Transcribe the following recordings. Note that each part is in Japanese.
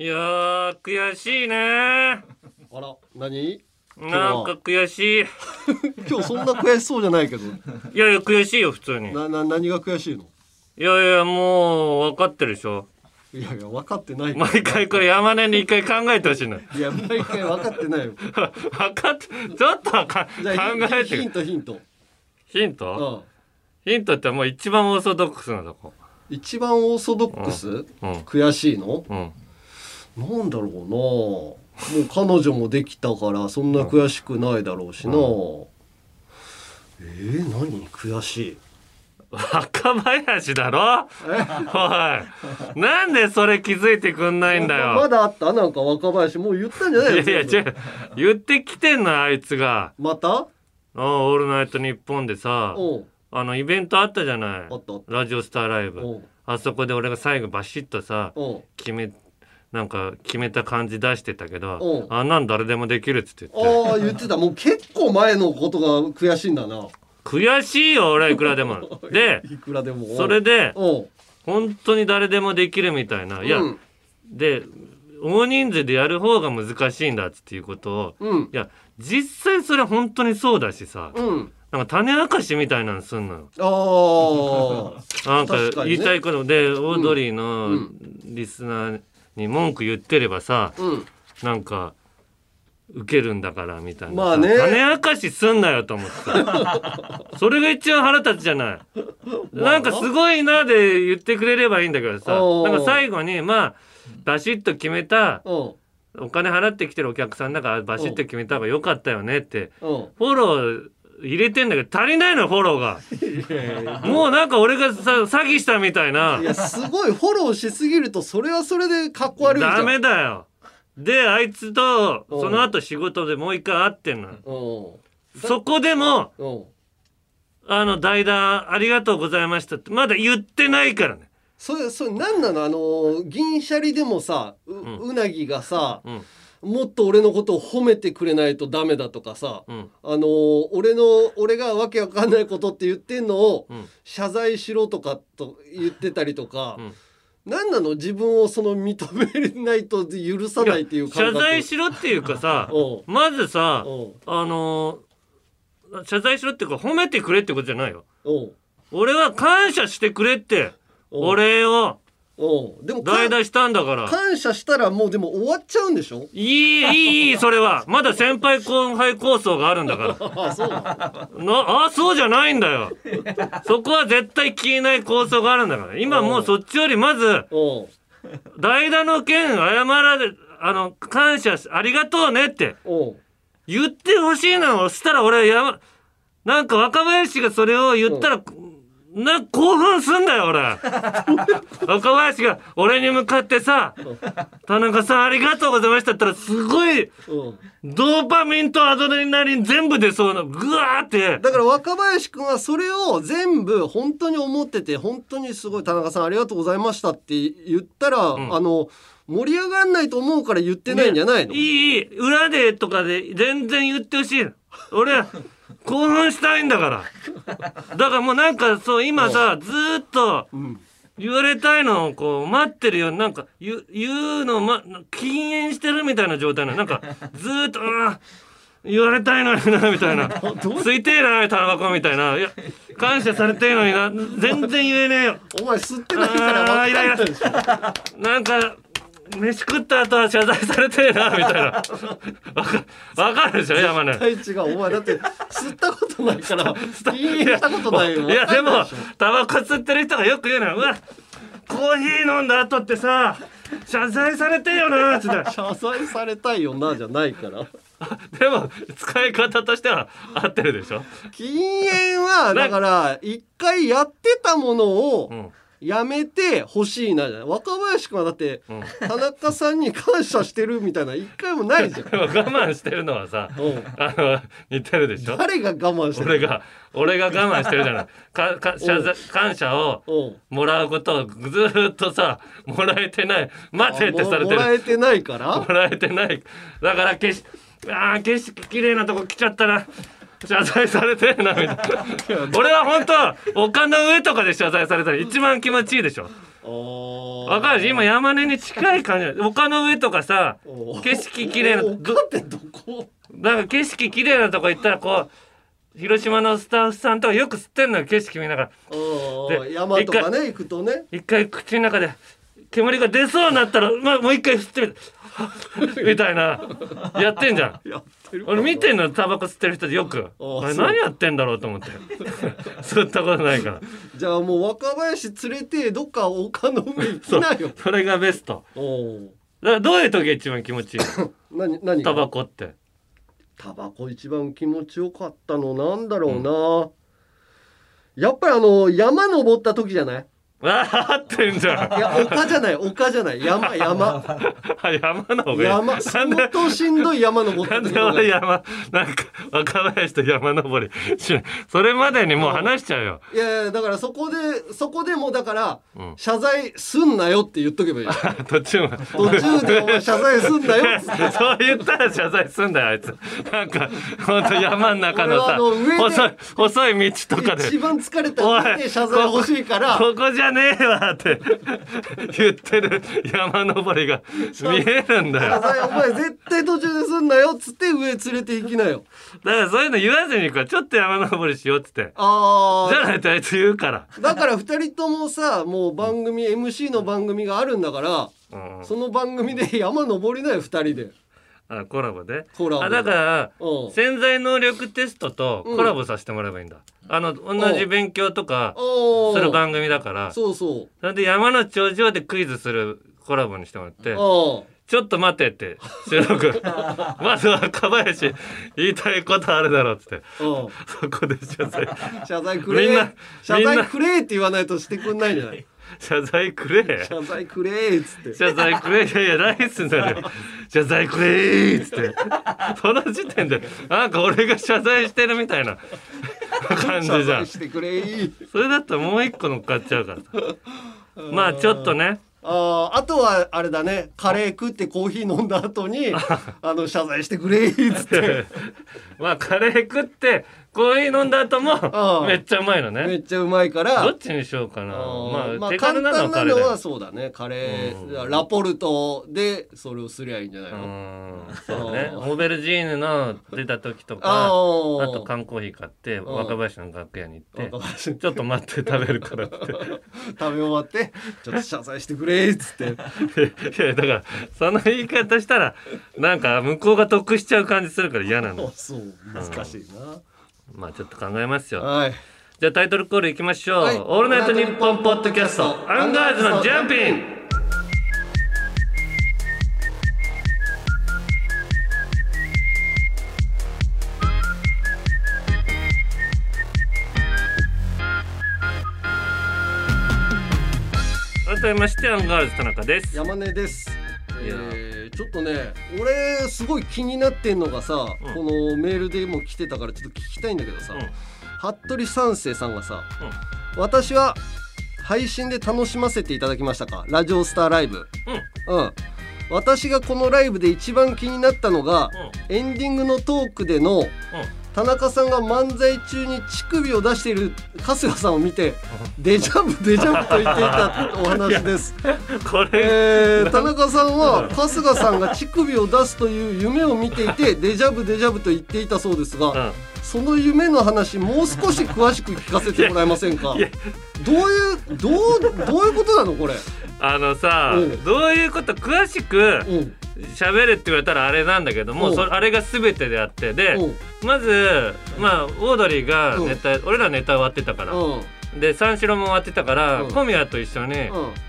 いやー悔しいね。あら何？なんか悔しい。今日そんな悔しそうじゃないけど。いやいや悔しいよ普通に。なな何が悔しいの？いやいやもう分かってるでしょ。いやいや分かってない。毎回これ山根に一回考えてほしいのいや毎回分かってないよ。分かってちょっとはか考えてヒントヒント。ヒンうトん。ヒントってもう一番オーソドックスなとこ。一番オーソドックス、うん。悔しいの？うんなんだろうな。もう彼女もできたからそんな悔しくないだろうしな、えー、何悔しい？若林だろ？おい。なんでそれ気づいてくんないんだよ。まだあった？なんか若林もう言ったんじゃないの？いやいや違う。言ってきてんのあいつが。また「あオールナイトニッポン」でさあのイベントあったじゃない？ラジオスターライブ。あそこで俺が最後バシッとさ決めなんか決めた感じ出してたけうどんあんなん誰でもできるっつって言って。ああ言ってた。もう結構前のことが悔しいんだな。悔しいよ俺はいくらでも。でいくらでも。それで本当に誰でもできるみたいな。いや、うん。で大人数でやる方が難しいんだっていうことをうん。いや実際それ本当にそうだしさうん。なんか種明かしみたいなのすんのよ。ああなんか言いたいことで、オードリーうのん。リスナーに文句言ってればさ、うん。なんか受けるんだからみたいなさ。まあね。種明かしすんなよと思って それが一番腹立つじゃない、まあなんかすごいなで言ってくれればいいんだけどさ。なんか最後にまあバシッと決めたうん。お金払ってきてるお客さんだからバシッと決めた方が良かったよねってうん。フォロー入れてんだけど足りないのよフォローが。もうなんか俺がさ詐欺したみたいな。いやすごいフォローしすぎるとそれはそれでかっこ悪いじゃん。ダメだよ。であいつとうん。その後仕事でもう一回会ってんの。そこでもうん。あの代打ありがとうございましたってまだ言ってないからね。それそれ何なの？あの銀シャリでもさう,、ん。なぎがさ、うんもっと俺のことを褒めてくれないとダメだとかさ、うん。あの俺の俺がわけわかんないことって言ってんのを、うん。謝罪しろとかと言ってたりとか、うん。何なの？自分をその認めないと許さないっていう感謝覚罪しろっていうかさ まずさあのー謝罪しろっていうか褒めてくれってことじゃないよ。俺は感謝してくれっておうお礼をでもか代打したんだから。感謝したらもうでも終わっちゃうんでしょ？いいいいいいそれは。まだ先輩後輩構想があるんだから。あそう。なあそうじゃないんだよ。そこは絶対消えない構想があるんだから。今もうそっちよりまず代打の件謝られあの感謝しありがとうねって。言ってほしいのをしたら俺やまなんか若林がそれを言ったらな興奮すんだよ俺。若林が俺に向かってさ「田中さんありがとうございました」って言ったらすごいうん。ドーパミンとアドレナリン全部出そうなグワーって。だから若林くんはそれを全部本当に思ってて本当にすごい田中さんありがとうございましたって言ったら、ん。あの盛り上がんないと思うから言ってないんじゃないの、いいいい。裏でとかで全然言ってほしい俺興奮したいんだから。だからもうなんかそう今さずーっとん。言われたいのをこう待ってるよなんか言う言うの、ま、禁煙してるみたいな状態なの。なんかずーっとうん言われたいのになみたいな。ついてえなタバコみたいな。いや感謝されてえのにな。全然言えねえよ。お前吸ってないから分かんないでしょ。なんか飯食った後は謝罪されてえなみたいな。わかるでしょ山根。大地がお前だって吸ったことないから 言ったことないやでもタバコ吸ってる人がよく言うのようわコーヒー飲んだ後ってさ謝罪されてえよなっつって。謝罪されたいよなじゃないから。でも使い方としては合ってるでしょ。禁煙はだから一回やってたものをうんやめて欲しいなじゃない。若林君はだってうん。田中さんに感謝してるみたいな一回もないじゃん。我慢してるのはさうん。あの似てるでしょ？誰が我慢してる俺が俺が我慢してるじゃない。かか謝罪感謝をうん。もらうことをずーっとさもらえてない。待てってされてる。ももらえてないから？もらえてない。だから景色あー景色綺麗なとこ来ちゃったな謝罪されてるなみたいな。俺は本当丘の上とかで謝罪されたら一番気持ちいいでしょ。あわわかる今山根に近い感じ。丘の上とかさ景色綺麗な丘ってどこ？なんか景色綺麗なとこ行ったらこう広島のスタッフさんとかよく吸ってんのよ景色見ながら。で山とかね行くとね。一回口の中で煙が出そうになったら、まあ、もう一回吸ってみる みたいな。やってんじゃん。俺見てんのタバコ吸ってる人でよく。あれそう。何やってんだろうと思って。吸ったことないから。じゃあもう若林連れてどっか丘の上行きなよ。それがベスト。おおだからどういう時が一番気持ちいいの？何何が？タバコって。タバコ一番気持ちよかったのなんだろうな、やっぱりあの山登った時じゃない？あー合ってんじゃん。いや丘じゃない丘じゃない。山山。山の方が山。相で当しんどい山登っなんで山なんか若林と山登りしそれまでにもう話しちゃうよ。いやいやだからそこでそこでもだから、うん。謝罪すんなよって言っとけばいい。途中まで。途中でお前謝罪すんなよっつって。そう言ったら謝罪すんだよあいつ。なんかほんと山の中のさの細い細い道とかで。一番疲れた上で謝罪欲しいからここじゃねえわって言ってる山登りが見えるんだ謝よ罪お前絶対途中ですんなよっつって上連れて行きなよ。だからそういうの言わずに行くからちょっと山登りしようっつって。ああじゃないとあいつ言うから、だから二人ともさもう番組 MC の番組があるんだからうん、その番組で山登りなよ二人であコラボで？コラボあだからうん。潜在能力テストとコラボさせてもらえばいいんだ、あの同じ勉強とかする番組だから。そうそう。それで山の頂上でクイズするコラボにしてもらってあちょっと待ってって収録。まずは若林言いたいことあるだろうっつって。あそこで謝罪。謝罪くれ。みんな謝罪くれって言わないとしてくんないんじゃない？謝罪くれ。謝罪くれっつって。謝罪くれ。いやいやライスになるよ。謝罪くれっつって。その時点でなんか俺が謝罪してるみたいな 感じじゃん。謝罪してくれそれだったらもう一個乗っかっちゃうからさ。まあちょっとね。あーあとはあれだね。カレー食ってコーヒー飲んだ後にあの謝罪してくれっつってまあカレー食ってコーヒー飲んだ後もああ。めっちゃうまいのね。めっちゃうまいから。どっちにしようかな。あーまあ手軽なのはカ簡単なのはそうだね。カレー、うん。ラポルトでそれをすりゃいいんじゃないうの、ん。そうね。オーベルジーヌの出た時とかあと缶コーヒー買ってん若林の楽屋に行ってちょっと待って食べるからって。食べ終わってちょっと謝罪してくれっつって。いやだからその言い方したらなんか向こうが得しちゃう感じするから嫌なあのそう難しいまあちょっと考えますよ。なはい。じゃあタイトルコールいきましょう、はい。オールナイトニッポンポッドキャスト。アンガールズのジャンピン。改めましてアンガールズ田中です。山根ですえーちょっとね俺すごい気になってんのがさ、うん。このメールでも来てたからちょっと聞きたいんだけどさ、うん。服部三世さんがさ、私は配信で楽しませていただきましたが、ラジオスターライブ。うん。私がこのライブで一番気になったのが、エンディングのトークでの田中さんが漫才中に乳首を出している春日さんを見てデジャブデジャブと言っていたお話です。これ、えー田中さんは春日さんが乳首を出すという夢を見ていて デジャブデジャブと言っていたそうですが、うん。その夢の話もう少し詳しく聞かせてもらえませんか？どういうどうどういうことなのこれ、あのさ、うん。どういうこと詳しくうん喋れって言われたらあれなんだけども、う。んそれあれが全てであってで、う。んまずまあオードリーがネタ、俺らネタ終わってたから、うん。で三四郎も終わってたから、うん。小宮と一緒に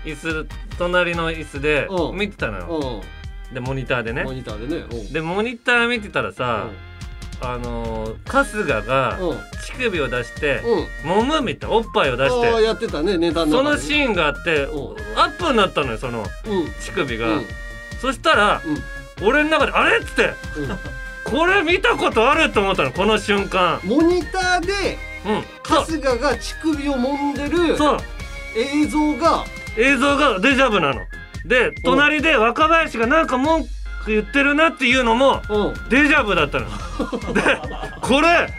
椅子隣の椅子でうん。見てたのよ、うでモニターでね。んモニターでね。うん。でモニター見てたらさ、あのー春日が乳首を出して、うん。揉むみたいなおっぱいを出してやってたねネタのそのシーンがあってうん。アップになったのよそのうん。乳首が、うんそしたら、うん。俺の中で「あれ?」っつってうん。これ見たことあると思ったのこの瞬間。モニターでうん。春日が乳首を揉んでる映像が。映像がデジャブなの。で隣で若林がなんか文句言ってるなっていうのもうん。デジャブだったの。でこれ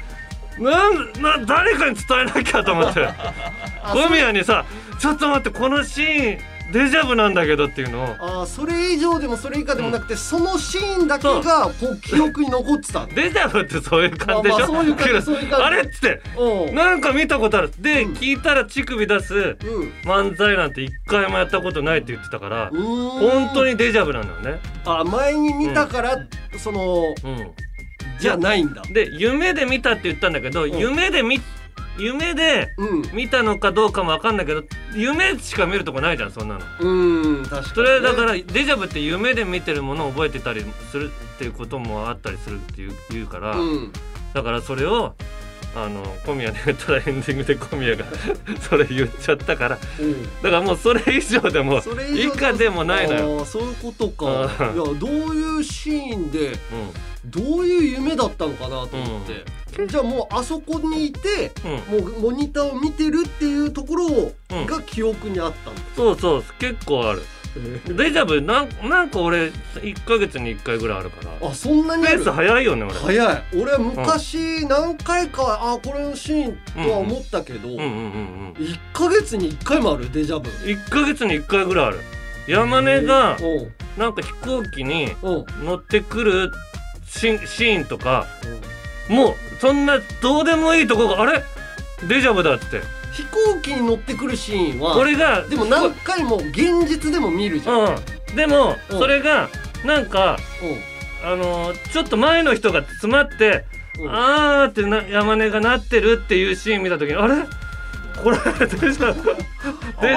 なんな誰かに伝えなきゃと思って。小宮にさ「ちょっと待ってこのシーンデジャブなんだけどっていうのを。ああそれ以上でもそれ以下でもなくて、そのシーンだけがこう記憶に残ってた。デジャブってそういう感じでしょ、まあまあそういう感じけど そういう感じ。あれっつってなんか見たことある。で、うん。聞いたら乳首出すうん。漫才なんて一回もやったことないって言ってたから本当にデジャブなんだよね。あ前に見たから、そのうん。じゃないんだ。で夢で見たって言ったんだけど、ん。夢で見夢でうん。見たのかどうかも分かんないけど夢しか見るとこないじゃんそんなの。うん確かに、ね、それだからデジャブって夢で見てるものを覚えてたりするっていうこともあったりするっていう言うから、うん。だからそれをあの小宮で言ったらエンディングで小宮が それ言っちゃったから。うん。だからもうそれ以上でもそれ以下でもないのよ。そういうことか。いやうんどういうシーンでうん。どういう夢だったのかなと思って、じゃあもうあそこにいてうん、もうモニターを見てるっていうところが記憶にあったんだ、そうそう結構あるデジャブなんなんか俺1ヶ月に1回ぐらいあるから。あそんなにペース早いよね俺。早い。俺は昔何回か、あこれのシーンとは思ったけど、うんうんうんうん1ヶ月に1回もある？デジャブ。1ヶ月に1回ぐらいある。山根がなんか飛行機に乗ってくるシーンシーンとかもうそんなどうでもいいとこがあれ？デジャブだって飛行機に乗ってくるシーンは俺がでも何回も現実でも見るじゃん、うん。でもうん。それがなんかあのーちょっと前の人が詰まってあーってな山根がなってるっていうシーン見た時にあれ？これデジャブで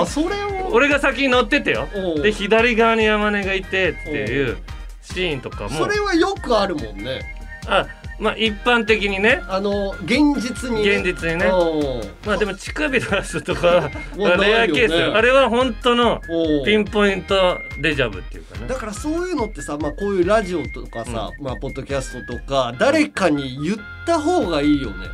俺が先に乗っててよ。で左側に山根がいてっていうシーンとかも。それはよくあるもんね。あまあ一般的にね。あの現実にね。現実にね。まあでも乳首出すとかレアケース、あれは本当のピンポイントデジャブっていうかね。だからそういうのってさ、まあ、こういうラジオとかさ、まあ、ポッドキャストとか誰かに言った方がいいよね。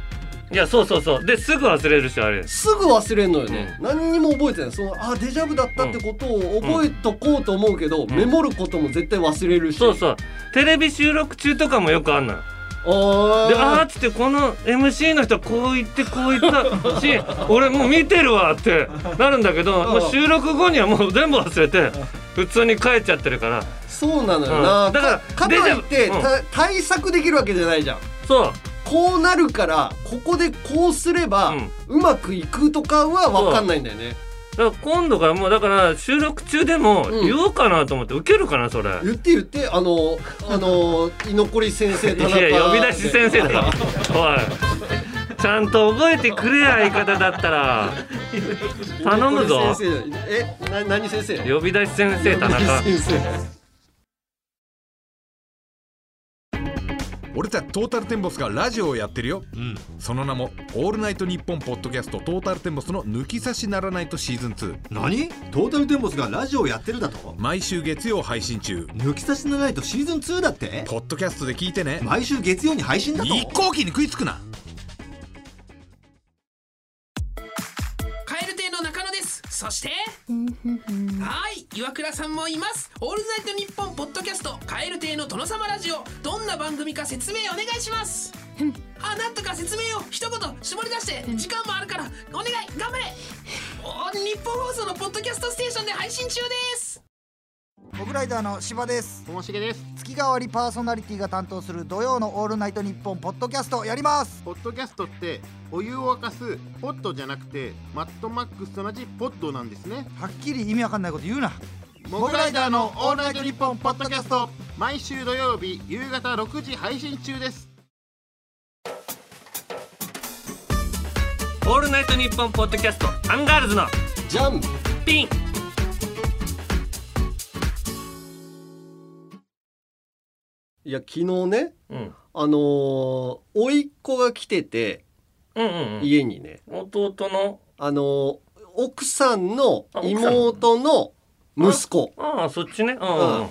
いやそうそうそう。ですぐ忘れるしあれ。すぐ忘れんのよね、何にも覚えてない。そのあデジャブだったってことを覚えとこうと思うけど、ん。メモることも絶対忘れるし。そうそう。テレビ収録中とかもよくあんのよ。あであーーっつってこの MC の人はこう言ってこう言ったし 俺もう見てるわってなるんだけどもう収録後にはもう全部忘れて普通に帰っちゃってるから。そうなのよな、うん。だからかかといって、デジャブた対策できるわけじゃないじゃん。そう。こうなるからここでこうすれば、ううんまくいくとかは分かんないんだよねだから今度からもうだから収録中でもうん。言おうかなと思って受けるかなそれ、言って言ってあのあの居残り先生田中いや呼び出し先生だよ おい。ちゃんと覚えてくれや相方だったら。頼むぞ。先生えな何先生？呼び出し先生田中俺たちトータルテンボスがラジオをやってるよ、その名も「オールナイトニッポン」ポッドキャストトータルテンボスの抜き差しならないとシーズン2何？トータルテンボスがラジオやってるだと？毎週月曜配信中。抜き差しならないとシーズン2だって？ポッドキャストで聞いてね。毎週月曜に配信だと？一向機に食いつくなそしてはい岩倉さんもいます。オールナイトニッポンポッドキャストカエル亭の殿様ラジオ。どんな番組か説明お願いします。あなんとか説明を。一言絞り出して時間もあるからお願い頑張れ。お日本放送のポッドキャストステーションで配信中ですモグライダーの柴です。ともしげです。月替わりパーソナリティが担当する土曜のオールナイトニッポンポッドキャストやります。ポッドキャストってお湯を沸かすポットじゃなくてマッドマックスと同じポットなんですね。はっきり意味わかんないこと言うな。モグライダーのオールナイトニッポンポッドキャスト。毎週土曜日夕方6時配信中です。オールナイトニッポンポッドキャストアンガールズのじゃんピンいや昨日ねうん。あのー、甥っ子が来ててうんうんうん。家にね。弟の？あのー、奥さんの妹の息子ああそっちね。うん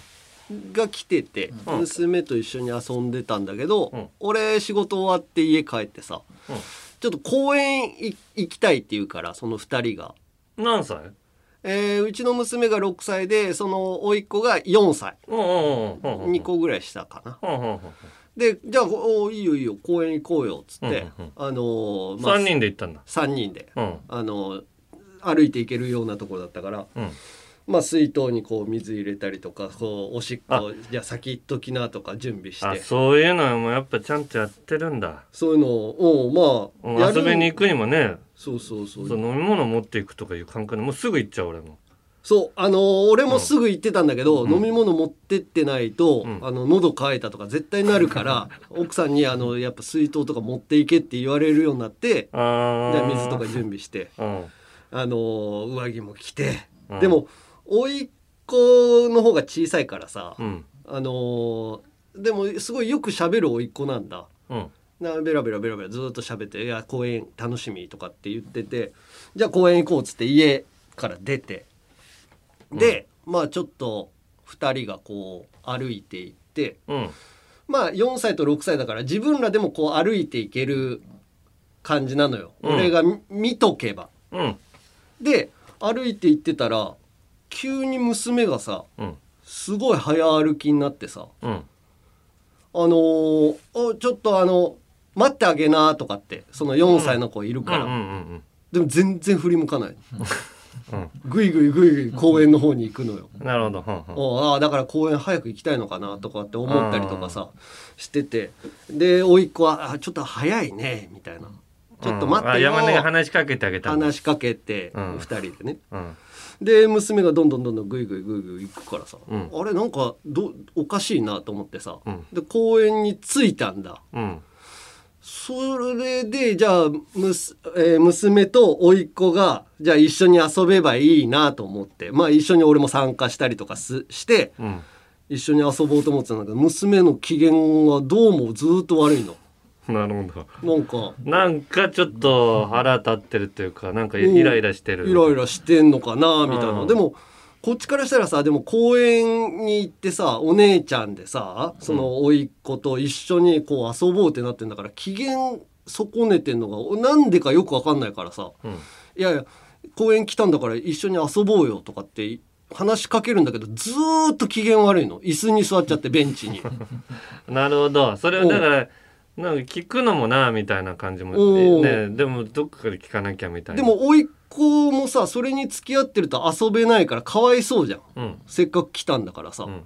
が来てて、うん。娘と一緒に遊んでたんだけど、うん。俺仕事終わって家帰ってさ、うん。ちょっと公園い行きたいって言うからその2人が、何歳？えーうちの娘が6歳でその甥っ子が4歳。うんうんうんうんうん2個ぐらい下かな。うんうんうんでじゃあおいいよいいよ公園行こうよっつって、あのーうん三人で行ったんだ。3人で、うん。あのー歩いて行けるようなところだったからうん。まあ水筒にこう水入れたりとかこうおしっあ。こじゃあ先行っときなとか準備しあてそういうのもやっぱちゃんとやってるんだ、そういうのをまあ遊びに行くにもねそうそうそう。そう飲み物持っていくとかいう感覚でもうすぐ行っちゃう俺も。そうあのー俺もすぐ行ってたんだけど、うん。飲み物持ってってないと、うん。あの喉乾いたとか絶対なるから奥さんにあのやっぱ水筒とか持っていけって言われるようになってじゃあ水とか準備してうん。あのー上着も着て、うん。でも甥っ子の方が小さいからさ、うん。あのーでもすごいよく喋る甥っ子なんだ。うん。なベラベラベラベラずっと喋って「いや公園楽しみ」とかって言っててじゃあ公園行こうっつって家から出てで、まあちょっと2人がこう歩いていってうん。まあ4歳と6歳だから自分らでもこう歩いていける感じなのよ、うん。俺が見見とけば。うん。で歩いて行ってたら急に娘がさうん。すごい早歩きになってさうん。あのーおちょっとあの待ってあげなとかってその4歳の子いるから、うん。うんうんでも全然振り向かない。うん。ぐいぐいぐいぐい公園の方に行くのよ。なるほど、はんああだから公園早く行きたいのかなとかって思ったりとかさしてて。で甥っ子はあ「ちょっと早いね」みたいな「ちょっと待ってよ」うんあ山根が話しかけてあげた話しかけてうん。2人でね。うん。で娘がどんどんどんどんぐいぐいぐいぐい行くからさ、うんあれなんかどおかしいなと思ってさ、うんで公園に着いたんだうんそれでじゃあむす、えー娘と甥っ子がじゃあ一緒に遊べばいいなと思って。まあ一緒に俺も参加したりとかすしてうん。一緒に遊ぼうと思ってたんだけど娘の機嫌はどうもずっと悪いの。なるほど。なんかなんかちょっと腹立ってるというかなんかイライラしてる。イライラしてんのかなみたいな、うん。でもこっちからしたらさでも公園に行ってさお姉ちゃんでさその甥っ子と一緒にこう遊ぼうってなってんだから機嫌損ねてんのがなんでかよくわかんないからさうん。いやいや公園来たんだから一緒に遊ぼうよとかって話しかけるんだけどずーっと機嫌悪いの。椅子に座っちゃってベンチに。なるほど。それをだからなんか聞くのもなみたいな感じもねでもどっかで聞かなきゃみたいな。でも甥っ子もさそれに付き合ってると遊べないからかわいそうじゃん。うん。せっかく来たんだからさ、うん。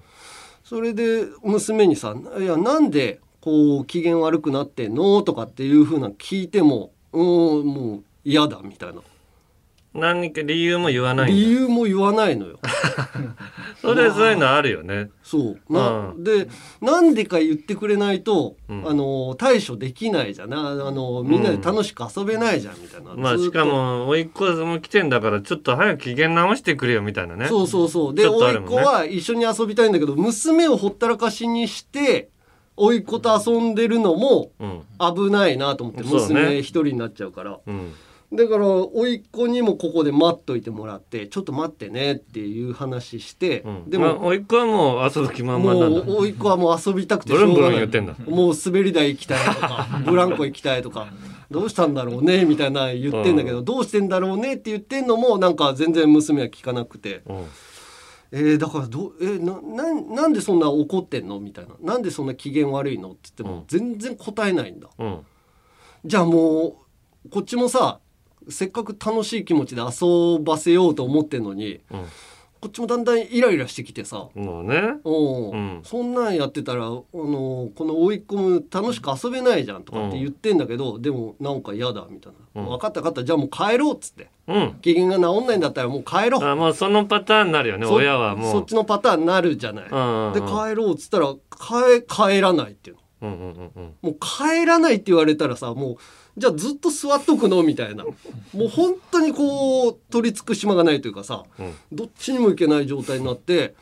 それで娘にさ「いやなんでこう機嫌悪くなってんの?」とかっていうふうな聞いても「うーんもう嫌だ」みたいな何か理由も言わないん理だ由も言わないのよ。それそういうのあるよね。そう。な、うん。でなんでか言ってくれないと、うん。あの対処できないじゃんなあのみんなで楽しく遊べないじゃんみたいな、ずっと。まあしかも甥っ子も来てんだからちょっと早く機嫌直してくれよみたいなね。そうそうそう。で甥ね子は一緒に遊びたいんだけど娘をほったらかしにして甥っ子と遊んでるのもうん。危ないなと思って娘一人になっちゃうから。うんだから甥っ子にもここで待っといてもらってちょっと待ってねっていう話して、うん。でも、まあ甥っ子はもう遊ぶ気満々もなんだ。う甥っ子はもう遊びたくてしょうがない。ルン言ってんだもう滑り台行きたいとか ブランコ行きたいとかどうしたんだろうねみたいな言ってんだけど、うん。どうしてんだろうねって言ってんのもなんか全然娘は聞かなくて。うん。えー、だからどうえー、ななんなんでそんな怒ってんのみたいな。なんでそんな機嫌悪いのって言ってもうん。全然答えないんだ、うん。じゃあもうこっちもさせっかく楽しい気持ちで遊ばせようと思ってんのにうん。こっちもだんだんイライラしてきてさ。もうね。おう。ん。そんなんやってたらあのこの甥っ子も楽しく遊べないじゃんとかって言ってんだけど、でもなんか嫌だみたいな、うん。分かった分かった。じゃあもう帰ろうっつって。うん。機嫌が治んないんだったらもう帰ろう。あもうそのパターンになるよねそ親はもう。そっちのパターンになるじゃない、うんうん。で帰ろうっつったら帰帰らないっていうの。うんうんうんうん。もう帰らないって言われたらさもうじゃあずっと座っとくの？みたいな。もう本当にこう取り付く島がないというかさうん。どっちにも行けない状態になって、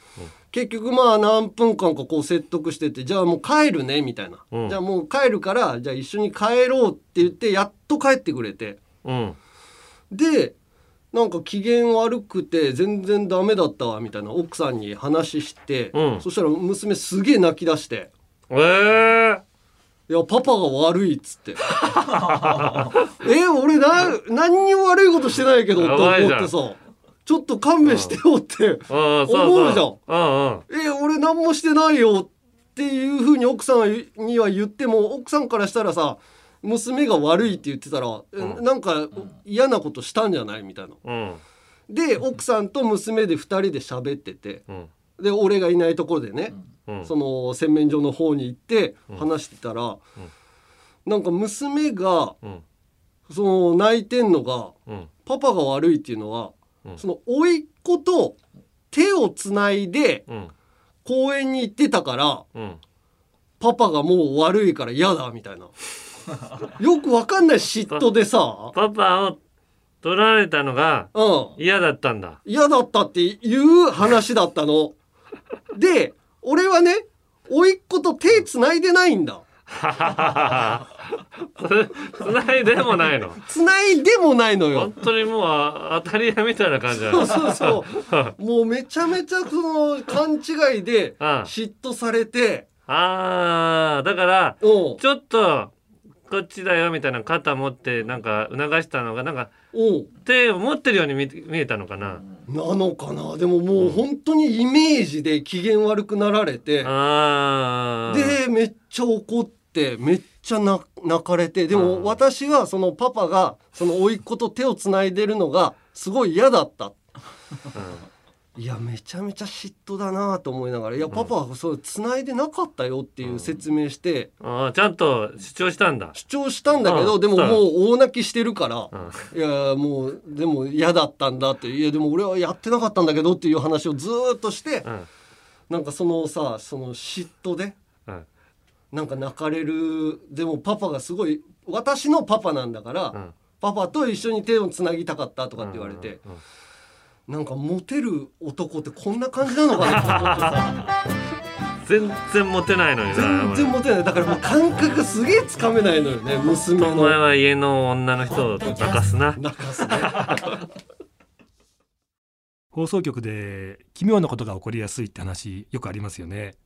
結局まあ何分間かこう説得しててじゃあもう帰るね？みたいな、うん。じゃあもう帰るからじゃあ一緒に帰ろうって言ってやっと帰ってくれて。うん。でなんか機嫌悪くて全然ダメだったわみたいな。奥さんに話して、うん。そしたら娘すげえ泣き出して。えーいやパパが悪いっつって。え俺な何にも悪いことしてないけどと思やばいじゃん。ってさちょっと勘弁してよって思うじゃん。そううんうん。え俺何もしてないよっていうふうに奥さんには言っても奥さんからしたらさ娘が悪いって言ってたら、えうん。なんか嫌なことしたんじゃないみたいな。うん。で奥さんと娘で2人で喋ってて。うん。で俺がいないところでね、うんその洗面所の方に行って話してたら、なんか娘がうん。その泣いてんのがうん。パパが悪いっていうのは、うん。その甥っ子と手をつないでうん。公園に行ってたからうん。パパがもう悪いから嫌だみたいな。よくわかんない嫉妬でさ、パパを取られたのがうん、嫌だったんだ。嫌だったっていう話だったの。で俺はね甥っ子と手つないでないんだ。つないでもないのつないでもないのよ本。当にもうあ当たり屋みたいな感じだそうそうそう。もうめちゃめちゃその勘違いでうん嫉妬されて、あーだからうんちょっとこっちだよみたいな肩持ってなんか促したのがなんかうん。手を持ってるように見見えたのかな。なのかな。でももう本当にイメージで機嫌悪くなられてあー。でめっちゃ怒ってめっちゃ泣泣かれてでうん。も私はそのパパがその甥っ子と手をつないでるのがすごい嫌だった。いやめちゃめちゃ嫉妬だなと思いながら「いやパパはそうつないでなかったよ」っていう説明してあーちゃんと主張したんだ。主張したんだけうん。どでももう大泣きしてるからうん。いやもうでも嫌だったんだっていやでも俺はやってなかったんだけどっていう話をずーっとしてうん。なんかそのさその嫉妬でうん。なんか泣かれるでもパパがすごい私のパパなんだから、うん。パパと一緒に手をつなぎたかったとかって言われて、うんうんなんかモテる男ってこんな感じなのかなと思ってさ全然モテないのにな全然モテない。だからもう感覚がすげえつかめないのよね娘お前のは家の女の人を泣かすな。泣かすね。放送局で奇妙なことが起こりやすいって話よくありますよね。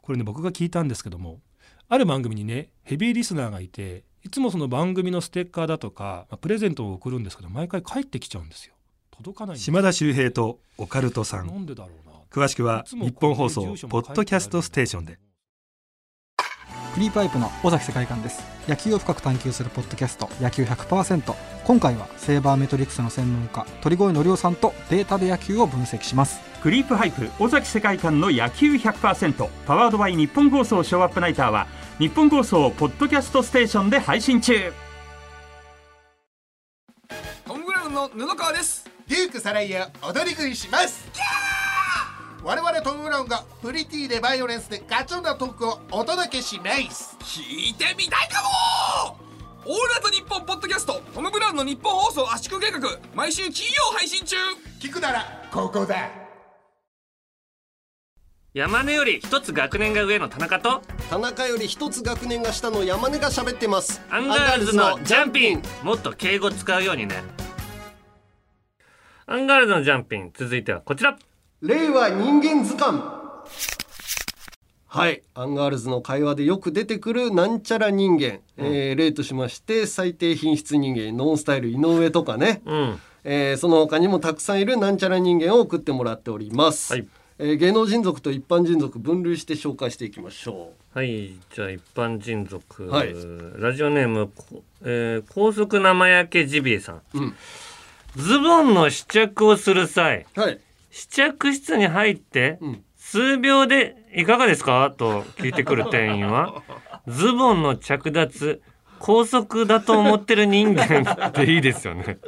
これね僕が聞いたんですけどもある番組にねヘビーリスナーがいていつもその番組のステッカーだとか、まあプレゼントを送るんですけど毎回帰ってきちゃうんですよ届かない島田秀平とオカルトさなんんでだろうな。詳しくは日本放送ポッドキャストステーションでフリーパイプの尾崎世界観です。野球を深く探求するポッドキャスト野球100%今回はセーバーメトリックスの専門家鳥越則夫さんとデータで野球を分析します。クリープハイプ尾崎世界観の野球100%パワードバイ日本放送ショーアップナイターは日本放送ポッドキャストステーションで配信中。トム・ブラウンの布川ですデュークサライヤ踊り食いします。我々トム・ブラウンがプリティでバイオレンスでガチョンなトークをお届けします。聞いてみたいかも！オールナイトニッポンポッドキャストトム・ブラウンのニッポン放送圧縮計画毎週金曜配信中。聞くならここだ。山根より一つ学年が上の田中と田中より一つ学年が下の山根が喋ってます。アンガールズのジャンピン。もっと敬語使うようにねアンガールズのジャンピン続いてはこちら。令和人間図鑑。はい。アンガールズの会話でよく出てくるなんちゃら人間、えー例としまして最低品質人間ノンスタイル井上とかね、うん。えーその他にもたくさんいるなんちゃら人間を送ってもらっております、はい。えー芸能人族と一般人族分類して紹介していきましょはい。じゃあ一般人族、はい。ラジオネーム、こえー高速生焼けジビエさん、うんズボンの試着をする際うはい。試着室に入ってうん。数秒でいかがですか？と聞いてくる店員は ズボンの着脱高速だと思ってる人間っていいですよね。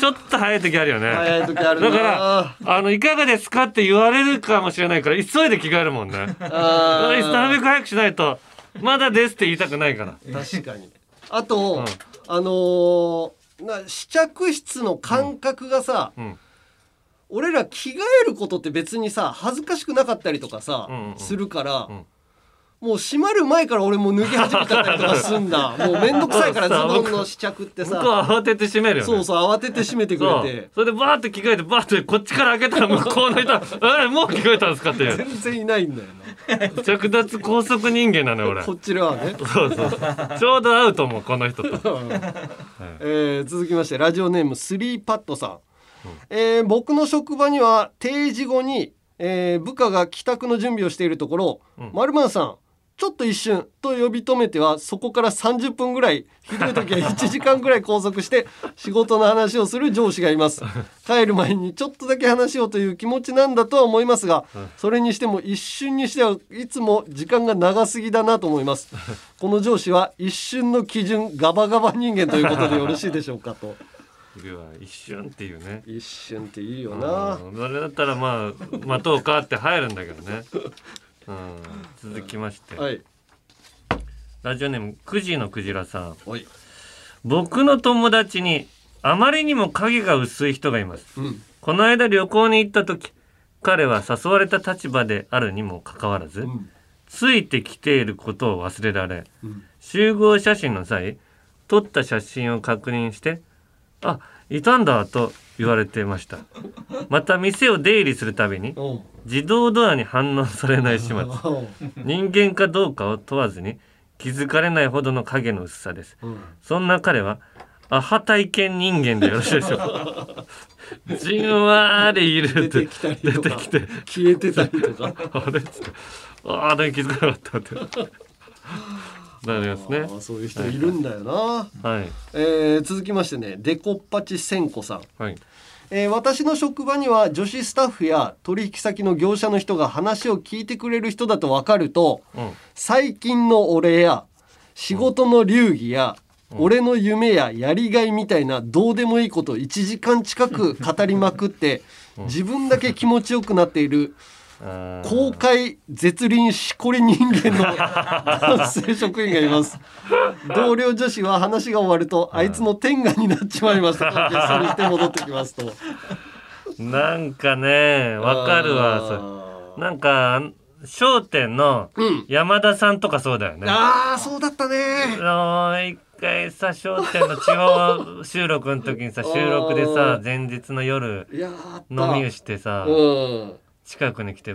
ちょっと早い時あるよね。早い時あるな。だからあのいかがですかって言われるかもしれないから急いで着替えるもんね。なるべく早くしないとまだですって言いたくないから。確かに。あと、うん。あのーな試着室の感覚がさ、うん。俺ら着替えることって別にさ恥ずかしくなかったりとかさ、うんうんするから、んもう閉まる前から俺もう脱ぎ始めちゃったりとかすんだ。もうめんどくさいからズボンの試着って向こうさ慌てて閉めるよね。そうそう慌てて閉めてくれて。それでバーって着替えてバーってこっちから開けたら向こうの人は「えもう着替えたんですか?」って全然いないんだよ着脱高速人間なのよ俺。なこっちらはね、そうそう。ちょうど合うと思うこの人と。えー続きましてラジオネームスリーパッドさん、えー僕の職場には定時後に、えー部下が帰宅の準備をしているところ「まるまんさんちょっと一瞬と呼び止めてはそこから30分ぐらいひどい時は1時間ぐらい拘束して 仕事の話をする上司がいます。帰る前にちょっとだけ話をという気持ちなんだとは思いますがそれにしても一瞬にしてはいつも時間が長すぎだなと思います。この上司は一瞬の基準ガバガバ人間ということでよろしいでしょうかと。一瞬っていうね。一瞬っていいよな。うんそれだったらまあ待とうかって入るんだけどね、うん、続きまして、はい。ラジオネームくじのくじらさん。はい。僕の友達にあまりにも影が薄い人がいます、うん。この間旅行に行った時彼は誘われた立場であるにもかかわらず、ついてきていることを忘れられ、うん。集合写真の際撮った写真を確認して「あいたんだ」と言われてました。また店を出入りするたびにう。ん自動ドアに反応されない始末。人間かどうかを問わずに気づかれないほどの影の薄さです、うん。そんな彼はアハ体験人間でよろしいでしょうか。じんわりいるって出てきたりとか。消えてたりとか。あれっつって。ああ気づかなかったってなりますね。あそういう人いるんだよな、はい。えー続きましてねデコッパチ千子さん。はい。えー私の職場には女子スタッフや取引先の業者の人が話を聞いてくれる人だと分かると、うん。最近の俺や仕事の流儀や、俺の夢ややりがいみたいなどうでもいいことを1時間近く語りまくって、自分だけ気持ちよくなっている公開絶倫しこり人間の男性職員がいます。同僚女子は話が終わるとあいつの天下になっちまいましたとゲストにして戻ってきますと。なんかねわかるわ。それなんか『笑点』の山田さんとかそうだよね、ああそうだったね。一回さ『笑点』の地方収録の時にさ 収録でさ前日の夜飲みをしてさうん近くに来て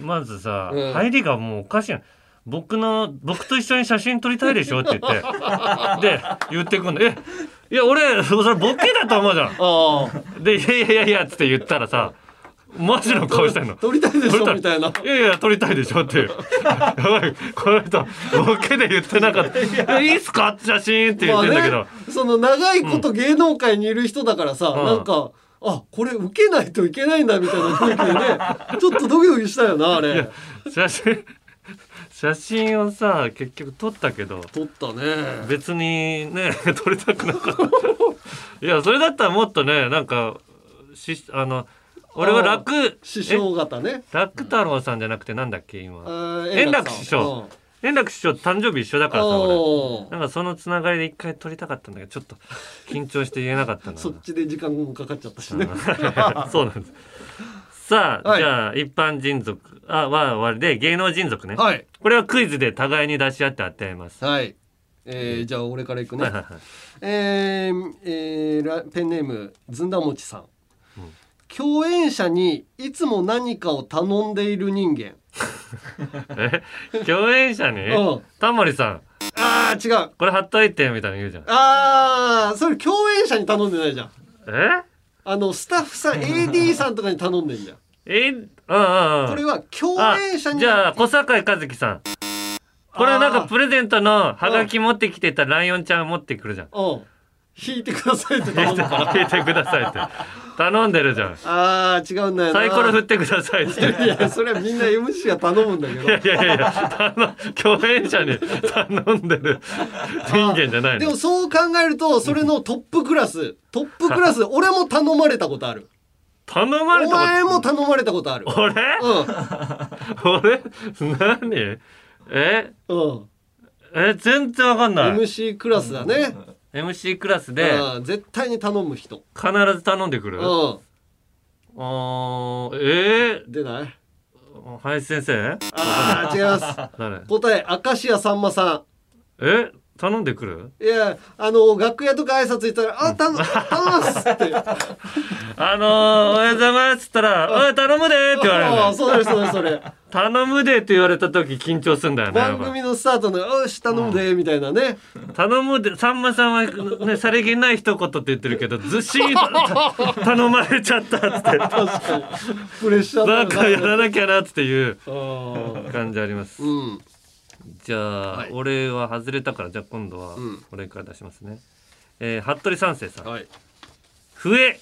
まずさうん。入りがもうおかしいの。僕の僕と一緒に写真撮りたいでしょって言って で言ってくんの。えいや俺それボケだと思うじゃん。で「いやいやいやいや」っつって言ったらさマジの顔してんの。撮りたいでしょ撮りたみたいな。い。やいや撮りたいでしょって。やばいこの人ボケで言ってなかった「いいっすか？写真」って言ってんだけど、まあねその長いこと芸能界にいる人だからさ、うん。なんかあこれ受けないといけないんだみたいな雰囲気でね。ちょっとドキドキしたよなあれ。写真写真をさ結局撮ったけど。撮ったね。別にね撮りたくなかった。いやそれだったらもっとねなんかしあの俺は楽師匠方ね。え？楽太郎さんじゃなくてなんだっけ今。ー円楽師匠円楽師匠誕生日一緒だからさお俺なんかそのつながりで一回撮りたかったんだけどちょっと 緊張して言えなかったなそっちで時間もかかっちゃったしね。そうなんです。さあ、はい。じゃあ一般人族あは終わりで芸能人族ね、はい。これはクイズで互いに出し合って当て合います。はい。えー、じゃあ俺からいくね、はいはいはい。えーえーラペンネームずんだもちさん、共演者にいつも何かを頼んでいる人間 え？共演者に？うん。タモリさん。あー違う。これ貼っといてみたいなの言うじゃん。あーそれ共演者に頼んでないじゃん。え？あのスタッフさん AD さんとかに頼んでんじゃん。え？うんうんうん。これは共演者に。あじゃあ小堺一樹さん。これなんかプレゼントのハガキ持ってきてたライオンちゃん持ってくるじゃん。うん引いてくださいって引いて頼から。引いてくださいって。頼んでるじゃん。あー違うんだよな。サイコロ振ってくださいって。いやそれはみんな MC が頼むんだけど。いやいやいや共演者に頼んでる。人間じゃないの。でもそう考えるとそれのトップクラストップクラス俺も頼まれたことある。頼まれおたこと。前も頼まれたことある。俺？俺？何？え？うん。え全然わかんない。MC クラスだね MC クラスでうん。絶対に頼む人。必ず頼んでくる？うん。あーえ出ない？ー、林先生？あー違います。誰？答え明石家さんまさえ？頼んでくる？んいやあの楽屋とか挨拶行ったら「あ頼む頼みます」って。あのー、おはようございますっつったら「おい頼むで」って言われるそうですそうですそれ頼むでって言われた時緊張するんだよね番組のスタートの「よし頼むで」みたいなね。頼むでさんまさんはねさりげない一言って言ってるけどずっしりと 頼まれちゃったっつってプレッシャーな。んかやらなきゃなっていううん感じあります。うん。じゃあ、俺は外れたからじゃあ今度はうん。俺から出しますね、えー、服部三世さん、はい。笛。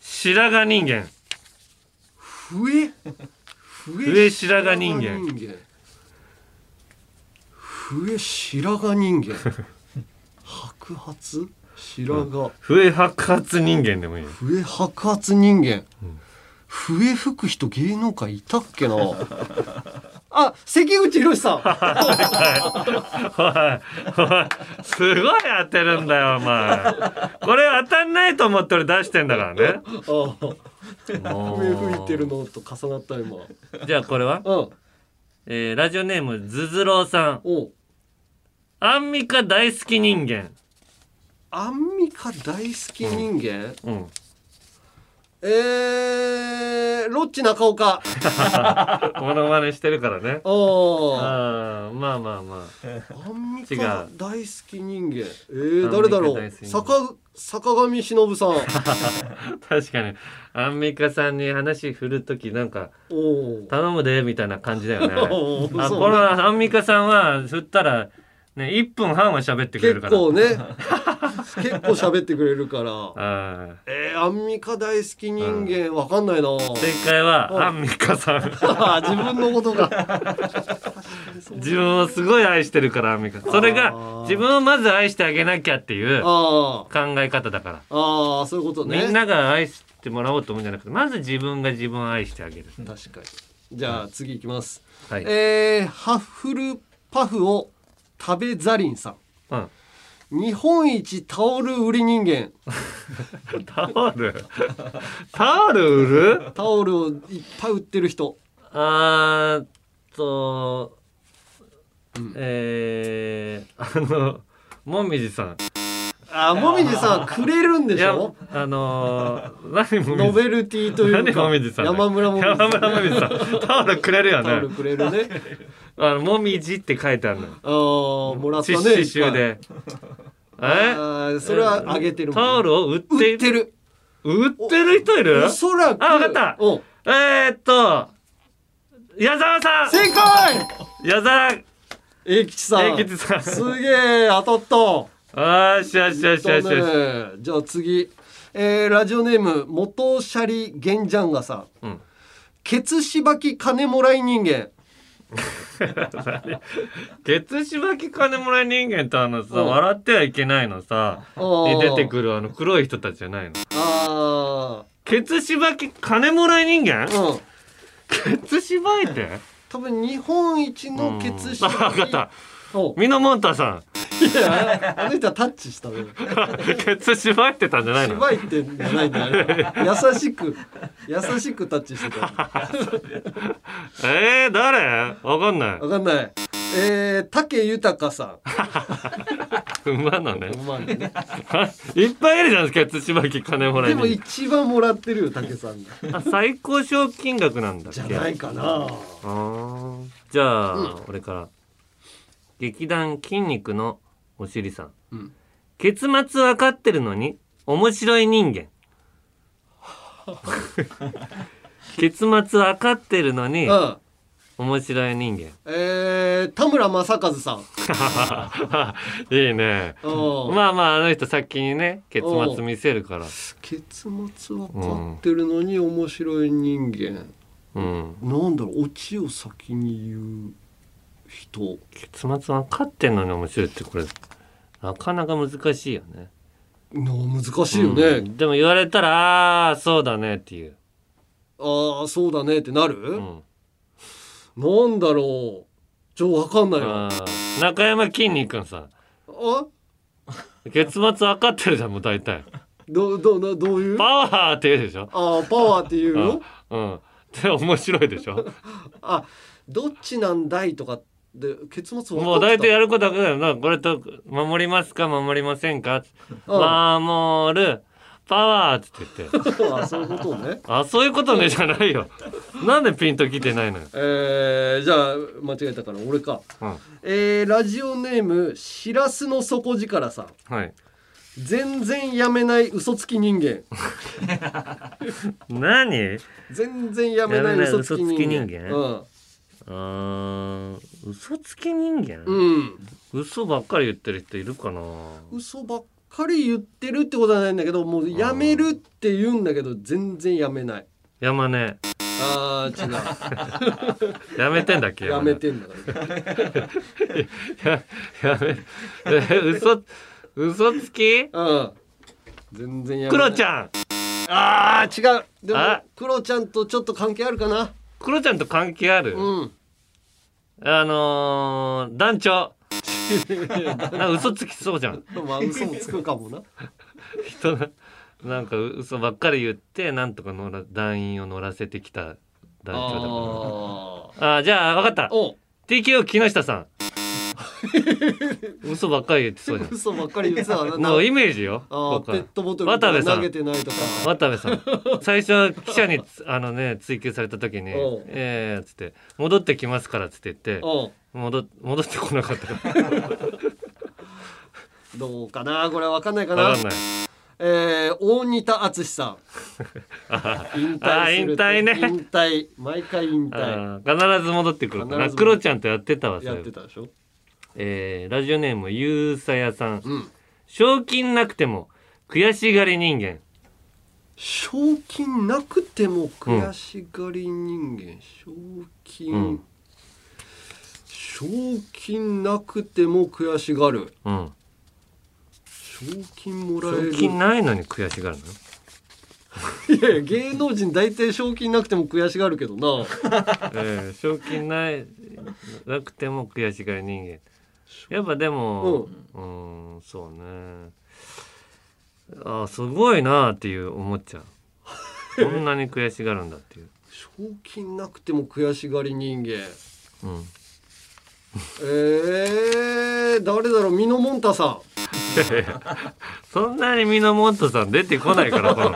白髪人間。笛？笛白髪人間。間笛白髪人間。白髪白髪、笛白髪人間でもいいよ。笛白髪人間、笛吹く人芸能界いたっけな。あ関口宏さん。すごい当てるんだよお前。これ当たんないと思って俺出してんだからね。あ 笛吹いてるのと重なった今。じゃあこれは、うん。えーラジオネームズズローさん。おアンミカ大好き人間。アンミカ大好き人間、うん。えー、ロッチ中岡。モノマネしてるからね。あーまあまあまアンミ違カう。大好き人間。えー、誰だろう？坂坂上忍さん。あ 確かに。アンミカさんに話振る時なんかお頼むでみたいな感じだよね。あこのアンミカさんは振ったらね1分半は喋ってくれるから。結構ね。結構喋ってくれるから。あえー、アンミカ大好き人間わかんないな。ー正解はアンミカさん。自分のことが自分をすごい愛してるからアンミカ。それが自分をまず愛してあげなきゃっていう考あえ方だから。ああそういうことね。みんなが愛してもらおうと思うんじゃなくてまず自分が自分を愛してあげる。確かに。じゃあ次いきます、はい。えー、ハッフルパフを食べザリンさん。うん。日本一タオル売り人間。タオル？タオル売る？タオルをいっぱい売ってる人。あーっと、えー、あのもみじさん。あもみじさんくれるんでしょ？あのー、何もノベルティという何かもみじさん山村もみじさん。山村もみじさん。タオルくれるよね。タオルくれるね。あのもみじって書いてあるのああもらったね。刺繍で。え？それはあげてるタオルを売って売ってる。売ってる人いる？おそらく。あ、わかった。お。えー、っと矢沢さん。正解！矢沢英吉さん。英吉さん。すげえ当たった。あーしよしよしよしよし。だね。じゃあ次、えーラジオネーム元シャリゲンジャンガさん、うん。ケツしばき金もらい人間。ケツしばき金もらい人間とあのさ、うん。笑ってはいけないのさに出てくるあの黒い人たちじゃないの。あケツしばき金もらい人間、あうん。ケツしばいて多分日本一のケツしばあき、分かった。お。ミノモンタさいやあの人はタッチしたねんケツしばいてたんじゃないの？しばいてんじゃないんだよ優しく優しくタッチしてた えー、誰？わかんない。わかんないえー、武豊さん。馬のね。馬のね。いっぱいいるじゃんケツしばき金もらいでも一番もらってるよ武さんあ最高賞金額なんだっけ？じゃないかな。じゃあ、俺から。劇団筋肉のお尻さん、うん。結末わかってるのに面白い人間。結末わかってるのにうん面白い人間。えー、田村正和さん。いいね。うん。まあまああの人先にね結末見せるから。結末わかってるのに面白い人間、うん。なんだろうオチを先に言う人。結末わかってんのに面白いってこれなかなか難しいよね。な難しいよね、うん。でも言われたらあーそうだねっていう、ああそうだねってなる、うん、なんだろう。ちょわかんないわ。あー。中山きんに君さあ？結末分かってるじゃんもう大体。どどどどういう？パワーって言うでしょ？あーパワーっていうの？うん。で 面白いでしょ？あどっちなんだいとかで結末分かってたもう大体やることだけだよ。なこれと守りますか守りませんか？うん。守るパワーって言って。あそういうことね。あそういうことねじゃないよ。なんでピンときてないのよ、えー、じゃあ間違えたから俺か。うん、えー、ラジオネームしらすの底力さん。はい。全然やめない嘘つき人間。何？全然やめない嘘つき人間？うん。あー嘘つき人間、うん。嘘ばっかり言ってる人いるかな？嘘ばっかり言ってるってことはないんだけどもうやめるって言うんだけど全然やめない。山根あー違う。やめてんだっけやめてんだからややめえ嘘嘘つき？うん。全然やめクロちゃん。あー違う。でもあ？クロちゃんとちょっと関係あるかな。クロちゃんと関係ある、うん。あのー、団長なんか嘘つきそうじゃん。まあ嘘もつくかもな。人のなんか嘘ばっかり言ってなんとか乗ら団員を乗らせてきた団長だから。あー。じゃあ分かった。TKO 木下さん 嘘ばっかり言ってそうじゃん。嘘ばっかり言ってたもうイメージよ。あペットボトル渡部さん。投げてないとか。渡部さん。最初記者につあのね追及された時におう「ええっつって「戻ってきますから」っつって言って戻戻ってこなかった。か らどうかな？これわかんないかな？わかんない。えー、大仁田敦さん。あ引あ退する引退ね。引退。毎回引退。必ず戻ってくるかな。クロちゃんとやってたわやってたでしょ？えーラジオネームゆうさやさん、賞金なくても悔しがり人間。賞金なくても悔しがり人間、賞金、うん。賞金なくても悔しがる。うん。賞金もらえる。賞金ないのに悔しがるの？いやいや芸能人大体賞金なくても悔しがるけどな。えー賞金ないなくても悔しがり人間やっぱでもうん。そうね。あーすごいなっていう思っちゃう。こんなに悔しがるんだっていう。賞金なくても悔しがり人間。うん。えー、誰だろう？ミノモンタさんそんなにミノモントさん出てこないからこの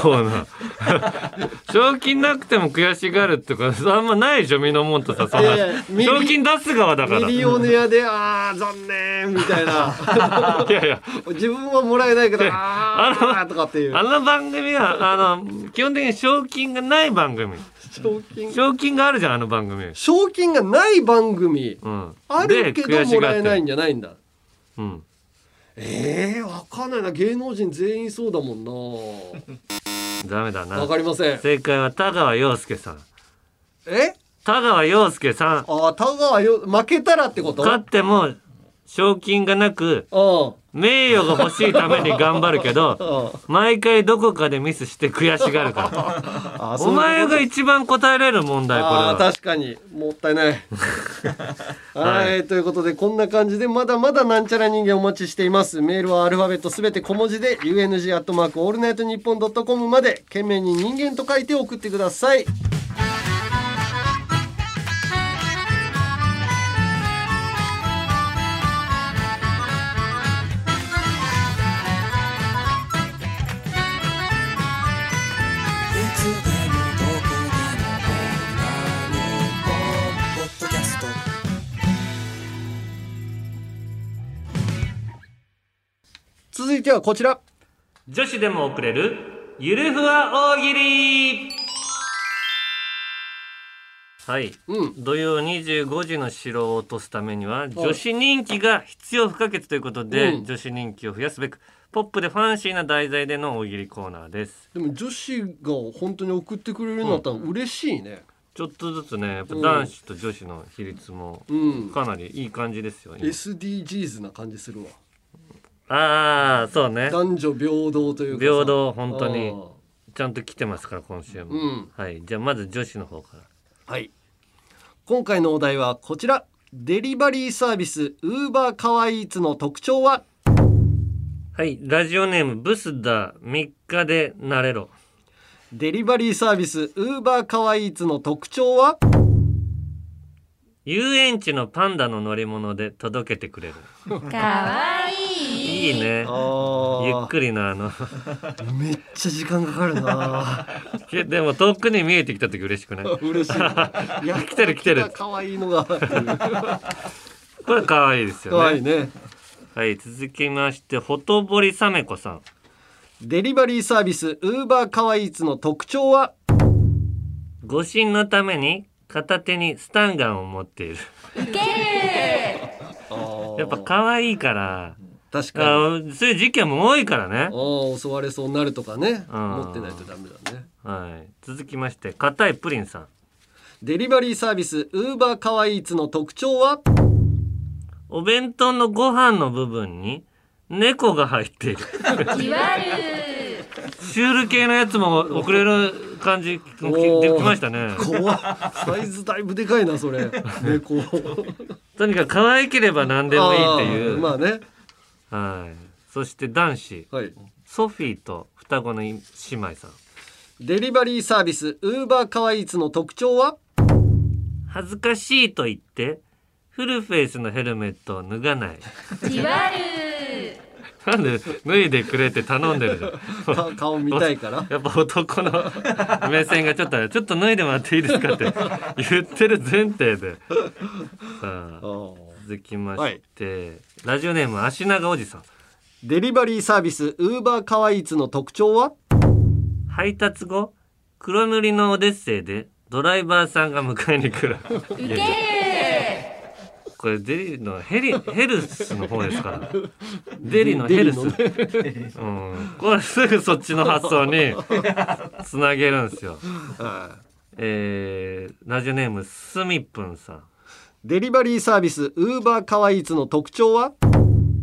コーナー賞金なくても悔しがるってかあんまないでしょミノモントさんそんな賞金出す側だからミリオネアであー残念みたいないやいや自分はもらえないけどああとかっていうあの番組はあの基本的に賞金がない番組賞金賞金があるじゃんあの番組賞金がない番組うんあるけどもらえないんじゃないんだうんえー、わかんないな。芸能人全員そうだもんな。ダメだな。わかりません。正解は田川陽介さん。え？田川陽介さん。あー田川よ負けたらってこと？勝っても賞金がなくう。ん名誉が欲しいために頑張るけど 毎回どこかでミスして悔しがるから。お前が一番答えられる問題これは。確かに。もったいない。はい、はということでこんな感じでまだまだなんちゃら人間お待ちしています。メールはアルファベットすべて小文字で UNG アットマークオールナイトニッポンドットコムまで件名に人間と書いて送ってください続いてはこちら。女子でも送れるゆるふわ大喜利。はい、土曜25時の城を落とすためには女子人気が必要不可欠ということで、うん。女子人気を増やすべくポップでファンシーな題材での大喜利コーナーです。でも女子が本当に送ってくれるようになったら嬉しいね、ちょっとずつねやっぱ男子と女子の比率もうん。かなりいい感じですよ、今。SDGs な感じするわああそうね。男女平等というかさ。平等本当に。ちゃんと来てますから今週も、うん。はい。じゃあまず女子の方から。はい。今回のお題はこちら。デリバリーサービスウーバーカワイイーツの特徴は？はい。ラジオネームブスダ3日でなれろ。デリバリーサービスウーバーカワイイーツの特徴は？遊園地のパンダの乗り物で届けてくれる。かわいいいいね。ゆっくりなあの。めっちゃ時間かかるな。けでも遠くに見えてきた時嬉しくない？嬉しい。いや来てる。来てる可愛いのが。これ可愛いですよね。可愛いね。はい続きましてほとぼりさめこさん。デリバリーサービスウーバーカワイイーツの特徴は？誤診のために片手にスタンガンを持っている。やっぱ可愛いから確かに。あそういう事件も多いからね。ああ襲われそうになるとかね。うん。持ってないとダメだね。はい。続きまして硬いプリンさん。デリバリーサービスウーバーカワイイーツの特徴は？お弁当のご飯の部分に猫が入っている。じわるシュール系のやつも送れる感じできましたね。怖っ。サイズだいぶでかいなそれ。猫。とにかく可愛ければ何でもいいっていう。まあねはい。そして男子、ソフィーと双子の姉妹さん。デリバリーサービスウーバーカワイイーツの特徴は？恥ずかしいと言ってフルフェイスのヘルメットを脱がない。じわなんで脱いでくれって頼んでるじゃんか顔見たいから？やっぱ男の目線がちょっとちょっと脱いでもらっていいですかって言ってる前提で。さあ続きまして、ラジオネーム足長おじさん。デリバリーサービスウーバーカワイツの特徴は？配達後黒塗りのオデッセイでドライバーさんが迎えに来る。これデリのヘリヘルスの方ですから。デリのヘルス、ね。うん、これすぐそっちの発想につなげるんですよ、えー、ラジオネームすみっぷんさんデリバリーサービスウーバーカワイツの特徴は？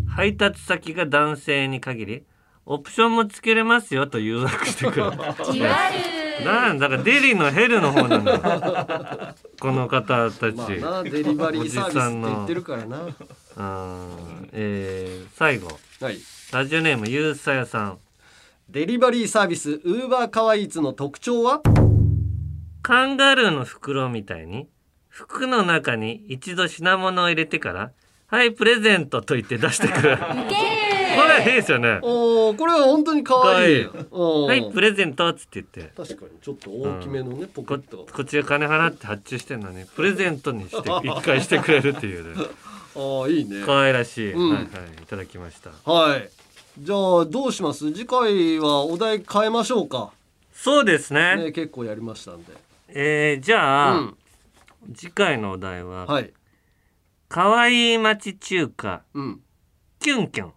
配達先が男性に限りオプションもつけれますよと誘惑してくる。なんだからデリのヘルの方なんだ。よこの方たち、まあなデリバリーサービスって言ってるからな。あーえー最後、はい、ラジオネームゆうさやさん。デリバリーサービスウーバーカワイツの特徴は？カンガルーの袋みたいに服の中に一度品物を入れてから「はいプレゼント」と言って出してくる。これいいですよね。おーこれは本当に可愛い。はいプレゼントっつって言って。確かにちょっと大きめのね、ポケット。がこっちが金払って発注してんのにプレゼントにして 一回してくれるっていうね。ああいいね。可愛らしい、うん。はいはいいただきました。はい。じゃあどうします？次回はお題変えましょうか。そうですね。ね結構やりましたんで。えー、じゃあ、うん次回のお題は、はい。かわいい町中華、うん。キュンキュン、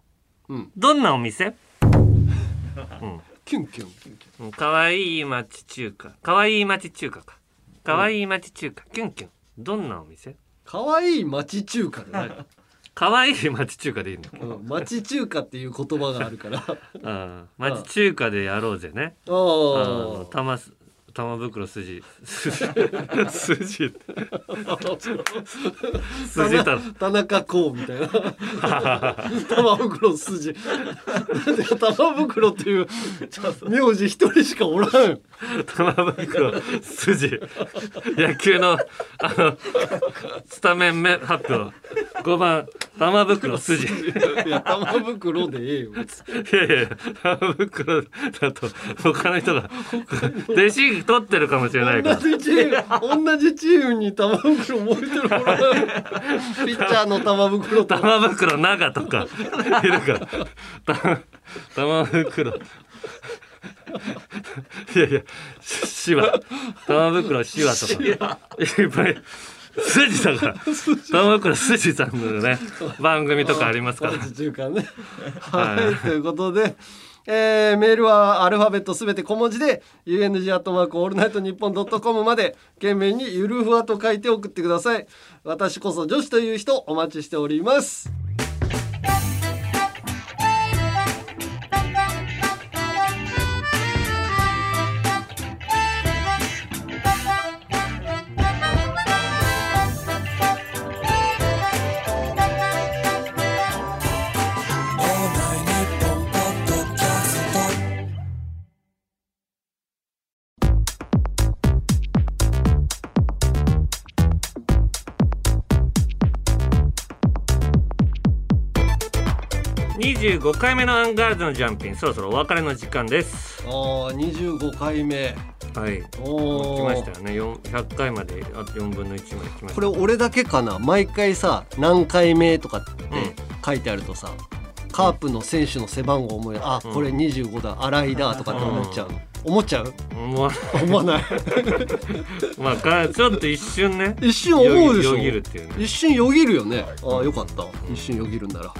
うん。どんなお店、うん。キュンキュンうん、かわいい町中華。かわいい町中華か。かわいい町中華キュンキュン。どんなお店？可愛い町中華だねかわい い町中華でいいんだうん町中華っていう言葉があるから。ああ町中華でやろうぜね。ああーの玉す玉袋筋。筋。筋 筋太郎。田中こうみたいな。玉袋筋。玉袋っていう名字一人しかおらん。玉袋筋。野球のあのスタメン目発表。5番玉袋筋。いいや玉袋でええよ。やいやいや玉袋だと他の人が。弟子取ってるかもしれないから。同じチーム同じチームに玉袋燃えてるおら。ん ピッチャーの玉袋と玉袋長とか。いるから。玉玉袋。いやいやししわ玉袋しわとか。いっぱい。筋だから玉袋筋さんのね番組とかありますから。ね。ははいい。ということでえーメールはアルファベットすべて小文字で UNG アットマークオールナイトニッポンドットコムまで件名にゆるふわと書いて送ってください。私こそ女子という人お待ちしております。25回目のアンガールズのジャンピン。そろそろお別れの時間です。ああ25回目。はい。おー。来ましたよね。4 100回まであと4分の1まで来ました。これ俺だけかな？毎回さ何回目とかって書いてあるとさ、カープの選手の背番号思いあこれ25だ新井だとかって思っちゃう。の、思っちゃう？思わない。まあかちょっと一瞬ね。一瞬思うでしょ。よぎよぎるっていうね。一瞬よぎるよね。ああよかった。一瞬よぎるんなら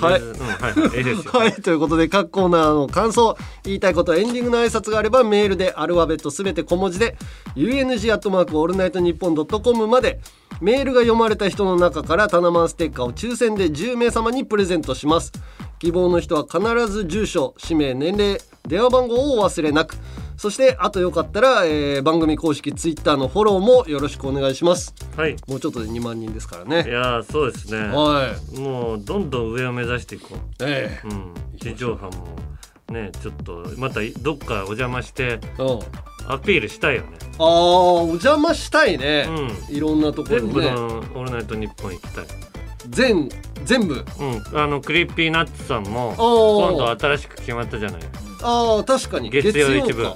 はい、うんはいはい。いいですよ。はい、ということで各コーナーの感想言いたいことエンディングの挨拶があればメールでアルファベットすべて小文字で UNG アットマークオールナイトニッポンドットコムまでメールが読まれた人の中からタナマンステッカーを抽選で10名様にプレゼントします。希望の人は必ず住所氏名年齢電話番号をお忘れなくそしてあとよかったら、えー番組公式ツイッターのフォローもよろしくお願いします。はい。もうちょっとで2万人ですからいねやーそうですね。はもうどんどん上を目指していこう。ええ。うん。地上波もねちょっとまたどっかお邪魔してうん。アピールしたいよね。あーお邪魔したいね、うん。いろんなところ全にね。部の「オールナイトニッポン」行きたい。全全部。うん。あのクリーピーナッツさんも今度新しく決まったじゃないああ確かに。月曜一部。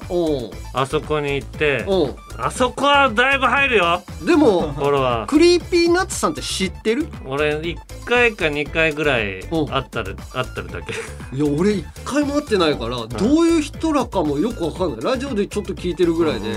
あそこに行ってう。あそこはだいぶ入るよ。んでもフォロワー。クリーピーナッツさんって知ってる？俺1回か2回ぐらい会ったる会ってるだけ。いや俺一回も会ってないからどういう人らかもよくわかんない。ラジオでちょっと聞いてるぐらいで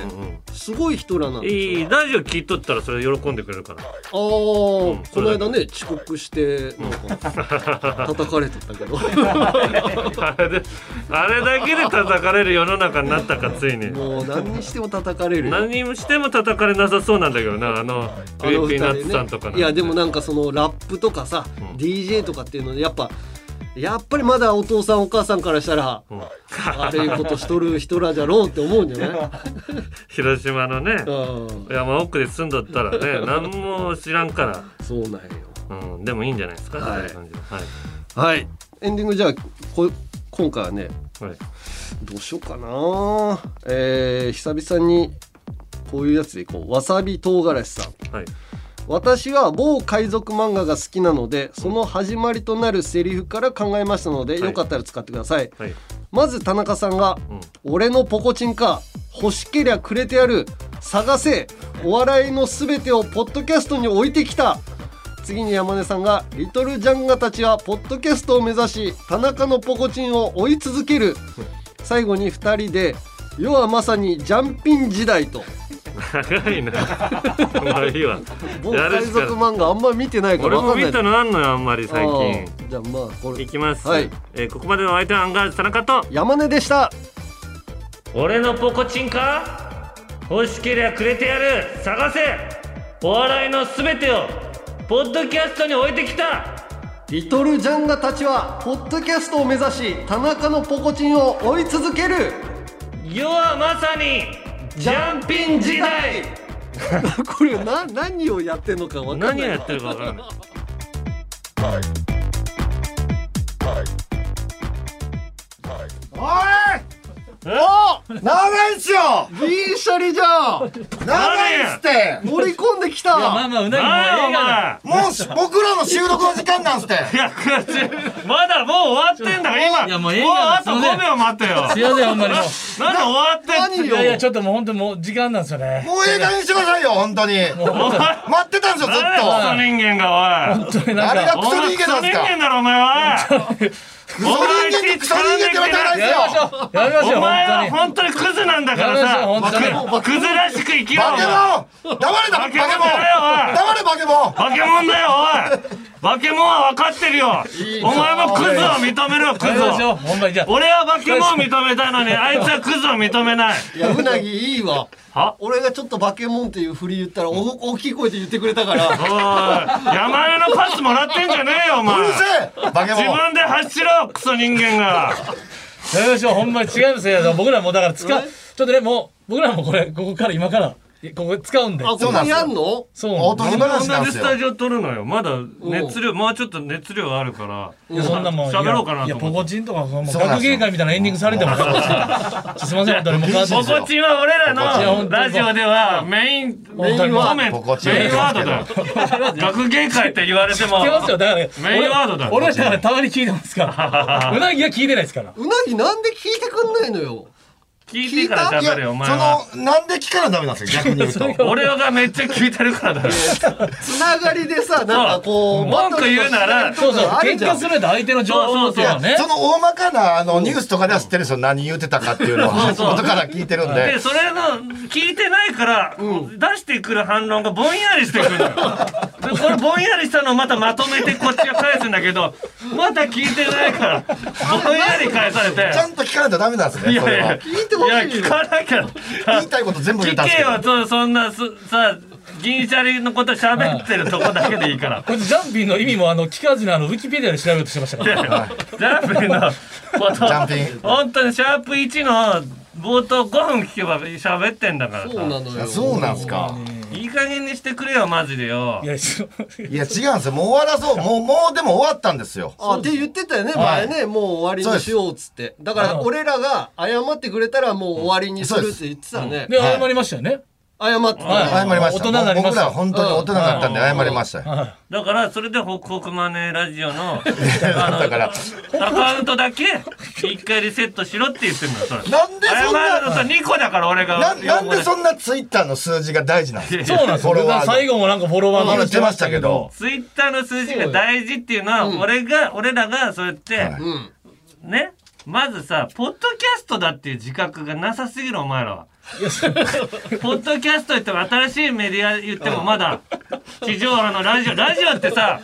すごい人らなんですよ。いいラジオ聞いとったらそれ喜んでくれるから。ああ、この間ね遅刻してなんか叩かれてたけど。あれであれだけで叩かれる世の中になったかついに。もう何にしても叩かれるよ。何にしても叩かれなさそうなんだけどなあのクリーピーナッツさんとかなんて。いやでもなんかそのラップとかさ、DJ とかっていうのでやっぱやっぱりまだお父さんお母さんからしたら、悪いことしとる人らじゃろうって思うんじゃない？広島のね。山奥で住んどったらね 何も知らんから。そうなんよ、うん、でもいいんじゃないですか、はい。そういう感じで。はい。はい。エンディングじゃあこ今回はね、はい。どうしようかな。えー、久々にこういうやつでいこう。わさび唐辛子さん。はい。私は某海賊漫画が好きなのでその始まりとなるセリフから考えましたので、よかったら使ってください、はい。まず田中さんが「俺のポコチンか欲しけりゃくれてやる探せお笑いのすべてをポッドキャストに置いてきた」次に山根さんが「リトルジャンガたちはポッドキャストを目指し田中のポコチンを追い続ける」最後に2人で「世はまさにジャンピン時代」と。長いな。まあいいわもうやるしか海賊漫画あんま見てないか俺ら分かんない。も見たのあんのよあんまり最近。じゃあまあこれ。いきます、はい。えーここまでのお相手はアンガールズ田中と。山根でした。俺のポコチンか？欲しけりゃくれてやる。探せ。お笑いのすべてをポッドキャストに置いてきた。リトルジャンガたちはポッドキャストを目指し田中のポコチンを追い続ける。世はまさにジャンピン時代。これな何をやってんのか分かんない。何をやってるか分からない。おい。お長いっすよ！銀シャリじゃん。長いっすって！乗り込んできた。まあまあうなぎもなんや映画だ。もうし僕らの収録の時間なんすって。いやまだもう終わってんだから今。いやもう映画あと5秒待ってよ。すいませんほんまにもう。なんで終わってん何いやいやちょっともう本当にもう時間なんですよね。もう映画にしてくださいよ本当に。待ってたんですよずっ誰だクソと人間がおい。本当になんか。誰がクソ人間なんすか？クソ人間だろお前はクソ人間とクソ人間ってまたないですよ。やりましょうお前は本当にクズなんだからさクズらしく生きろおバケモン黙れだバケモン黙れバケモンバケモンだよ。おいバケモンは分かってるよ。お前もクズを認めろクズを。俺はバケモンを認めたのに あいつはクズを認めない。いやうなぎいいわ。は？俺がちょっとバケモンっていう振り言ったらお大きい声で言ってくれたから。おい。山根のパスもらってんじゃねえよお前。うるせえバケ自モン。分で走ろクソ人間が。やめましょ。うほんまに違いますよ。僕らもだから使う。ちょっとねもう僕らもこれここから今からここ使うんであここにやんの？そうなんですよ。じスタジオ撮るのよ。まだ熱量もうちょっと熱量あるから。いやそんなもん。喋ろうかないやと思って。ポコチンとか学芸会みたいなエンディングされてもすいません本当にもう変わって ポコチンは俺らのラジオではメインメインワードだよ。学芸会って言われても。知ってますよ。だからメインワードだよ俺俺だからたまに聞いてますから。うなぎは聞いてないですから。うなぎなんで聞いてくんないのよ聞いてから喋れよお前そはのなんで聞かなダメなんですか逆に言うと。俺がめっちゃ聞いてるからだよつながりでさなんかこう文句言うならそうそうあるじゃん。喧嘩すると相手の情報っていうのはねその大まかなあのニュースとかでは知ってるんですよ何言うてたかっていうのは後から聞いてるんで。でそれの聞いてないから、出してくる反論がぼんやりしてくる これぼんやりしたのをまたまとめてこっちが返すんだけどまた聞いてないからぼんやり返されて。ちゃんと聞かないとダメなんですねいやいや。それは。聞いていや聞かなきゃ言いたいこと全部言聞ったんですけど。けよそそんなすさ銀シャリのこと喋ってるとこだけでいいから。こいつジャンピンの意味もあの聞かずにあのウィキペディアで調べようとしてましたからジャンピンのことジャンピン本当にシャープ1の冒頭5分聞けば喋ってんだからさ。そうなのよ。そうなんすかいい加減にしてくれよマジでよ。いや違うんですよ。もう終わらそう。もう もうでも終わったんですよ。あって言ってたよねはい。前ねもう終わりにしようっつって。だから俺らが謝ってくれたらもう終わりにするって言ってたね。で謝りましたよね謝って。はい。謝りました。大人になりました。僕らは本当に大人になったんで謝りましたよ。だからそれでホクホクマネーラジオの だから。アカウントだけ一回リセットしろって言ってるのよそれ。なんでそんな謝るのと2個だから俺が。ななんでそんなツイッターの数字が大事なんですか？そうなんですよ。最後もなんかフォロワーの。言ってましたけど。ツイッターの数字が大事っていうのは俺が俺らがそうやってうんねまずさポッドキャストだっていう自覚がなさすぎるお前らは。ポッドキャスト言っても新しいメディア言ってもまだ地上波のラジオラジオってさ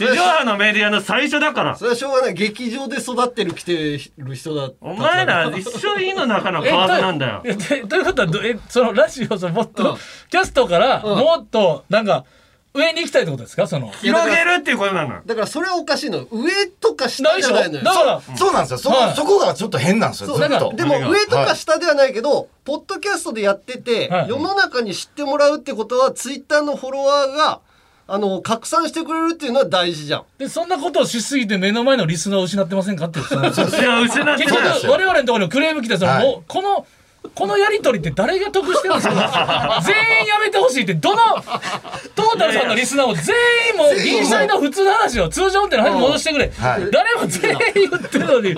地上波のメディアの最初だから。それはしょうがない。劇場で育ってる来てる人だお前ら一緒いいの中の蛙なんだよ。えとということはどえそのラジオそのもっと、キャストからもっとなんか上に行きたいってことですか？その。広げるっていうことなの。だからそれはおかしいの。上とか下じゃないのよ。だから。そうなんですよ。そ,、はい。そこがちょっと変なんですよずっと。でも上とか下ではないけど、ポッドキャストでやってて、はい。世の中に知ってもらうってことはツイッターのフォロワーがあの拡散してくれるっていうのは大事じゃん。でそんなことをしすぎて目の前のリスナーを失ってませんか？っていう。そ のいや失って結ない局我々のところにもクレーム来てその、はい。もうこのこのやり取りって誰が得してるんですか？全員やめてほしいってどのトータルさんのリスナーを全員もう銀シャリの普通の話を通常運転の話に戻してくれ、はい。誰も全員言ってるのに。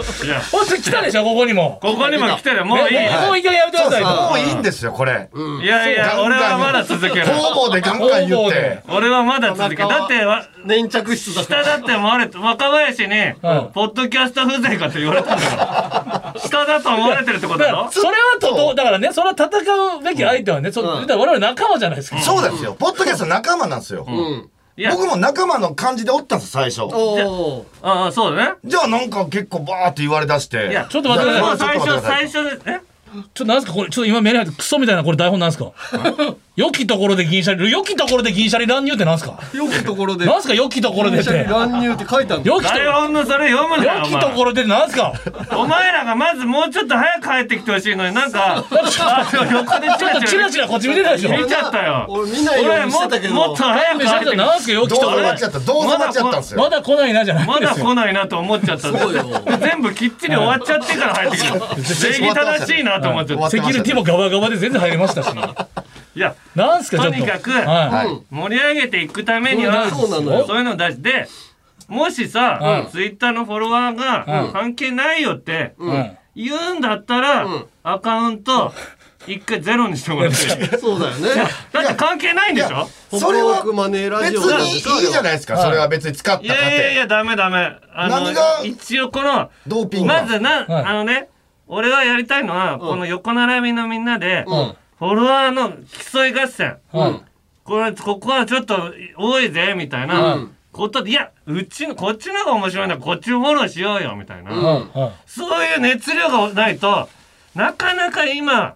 本当に来たでしょここにも。ここにも来てるもういいもうもうい。い加減やめてくださいと。もういいんですよこれ、いやいや俺はまだ続ける。方々でガンガン言って。俺はまだ続ける。だってわ粘着質だ。下だって思われて若林に「ポッドキャスト風情か」って言われたんだから。下だと思われてるってことだろ？それはととだからねそれは戦うべき相手はね、そ言ったら我々仲間じゃないですか、そうですよ。ポッドキャスト仲間なんですよ、うん。僕も仲間の感じでおったんです最初。おお。ああそうだね。じゃあなんか結構バーって言われだして。いやちょっと待ってください。最初最初でえ？ちょっとなんすかこれちょっと今目に入ってクソみたいなこれ台本なんすか？良きところで銀シャリ良きところで銀シャリ乱入ってなんすか？良きところで。なんすか良きところでって。乱入って書いてあるの。良きと台本のそれ読むなよ良お前。きところでなんすか？お前らがまずもうちょっと早く帰ってきてほしいのになんかあ横でちょっとチラチラこっち見てないでしょ？見ちゃったよ。俺見ないようにしてたけど。俺ももっと早く帰ってきてなんすか良きところでまだ来ないなじゃない？まだ来ないなと思っちゃった全部きっちり終わっちゃってから入ってきた 礼儀正しいなと思っちゃったセキュリティもガバガバで全然入りましたし いやなんすかと。とにかくは盛り上げてい。くためにはそうなのよ。そういうの大事。でもしさ、うん。ツイッターのフォロワーがうん。関係ないよってい、うん。言うんだったら、うん。アカウント一回ゼロにしてもらって。そうだよね。だって関係ないんでしょ？それは別にいいじゃないですか。それは別に使ったいやいやいやダメダメ。あの何が一応このドーピングまずな、はい。あのね俺がやりたいのは、この横並びのみんなで、うん。フォロワーの競い合戦、うん。これここはちょっと多いぜみたいな。ことで、いやうちのこっちの方が面白いんだ。こっちフォローしようよみたいな、そういう熱量がないとなかなか今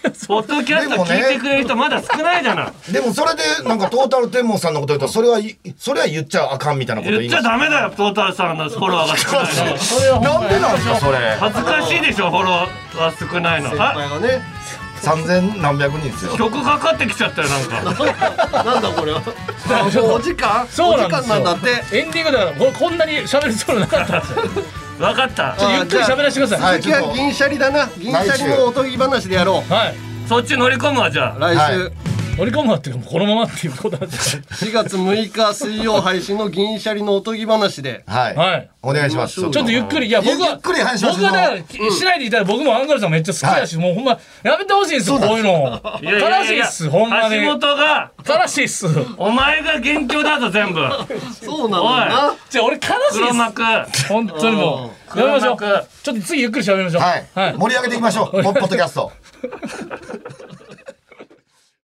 ポッドキャスト聞いてくれる人まだ少ないじゃない。でもそれでなんかトータルテンボスさんのこと言うとそれはいそれは言っちゃあかんみたいなこと言っちゃダメだよトータルさんのフォロワーが少ないの。なんでなんですかそれ。恥ずかしいでしょフォロワー少ないの。先あ輩がね三千何百人ですよ。曲かかってきちゃったよなんか。なんだこれは。お時間そうなんですよ。お時間なんだって。エンディングだからこんなに喋るつもりなかった。んですよ分かった。ちょっとゆっくり喋らせてください。次は銀シャリだな。銀シャリのおとぎ話でやろう。はい。そっち乗り込むわじゃあ。来週、はい織り込むわっていうかこのままっていうことなんですよ4月6日水曜配信の銀シャリのおとぎ話で。はい、はい。お願いします。ちょっとゆっくり。いや僕はゆっくり話します。僕はだからしないでいたら僕もアンガールズさんめっちゃ好きだし、もうほんまやめてほしいんですよこういうの。悲しいっすほんまに。橋本が悲しいっす。お前が元凶だぞ全部。そうなのよなじゃあ俺悲しいっす。黒幕。本当にもう。やめましょう。黒幕。ちょっと次ゆっくり喋りましょう。はい、盛り上げていきましょう。ポ ッポッドキャスト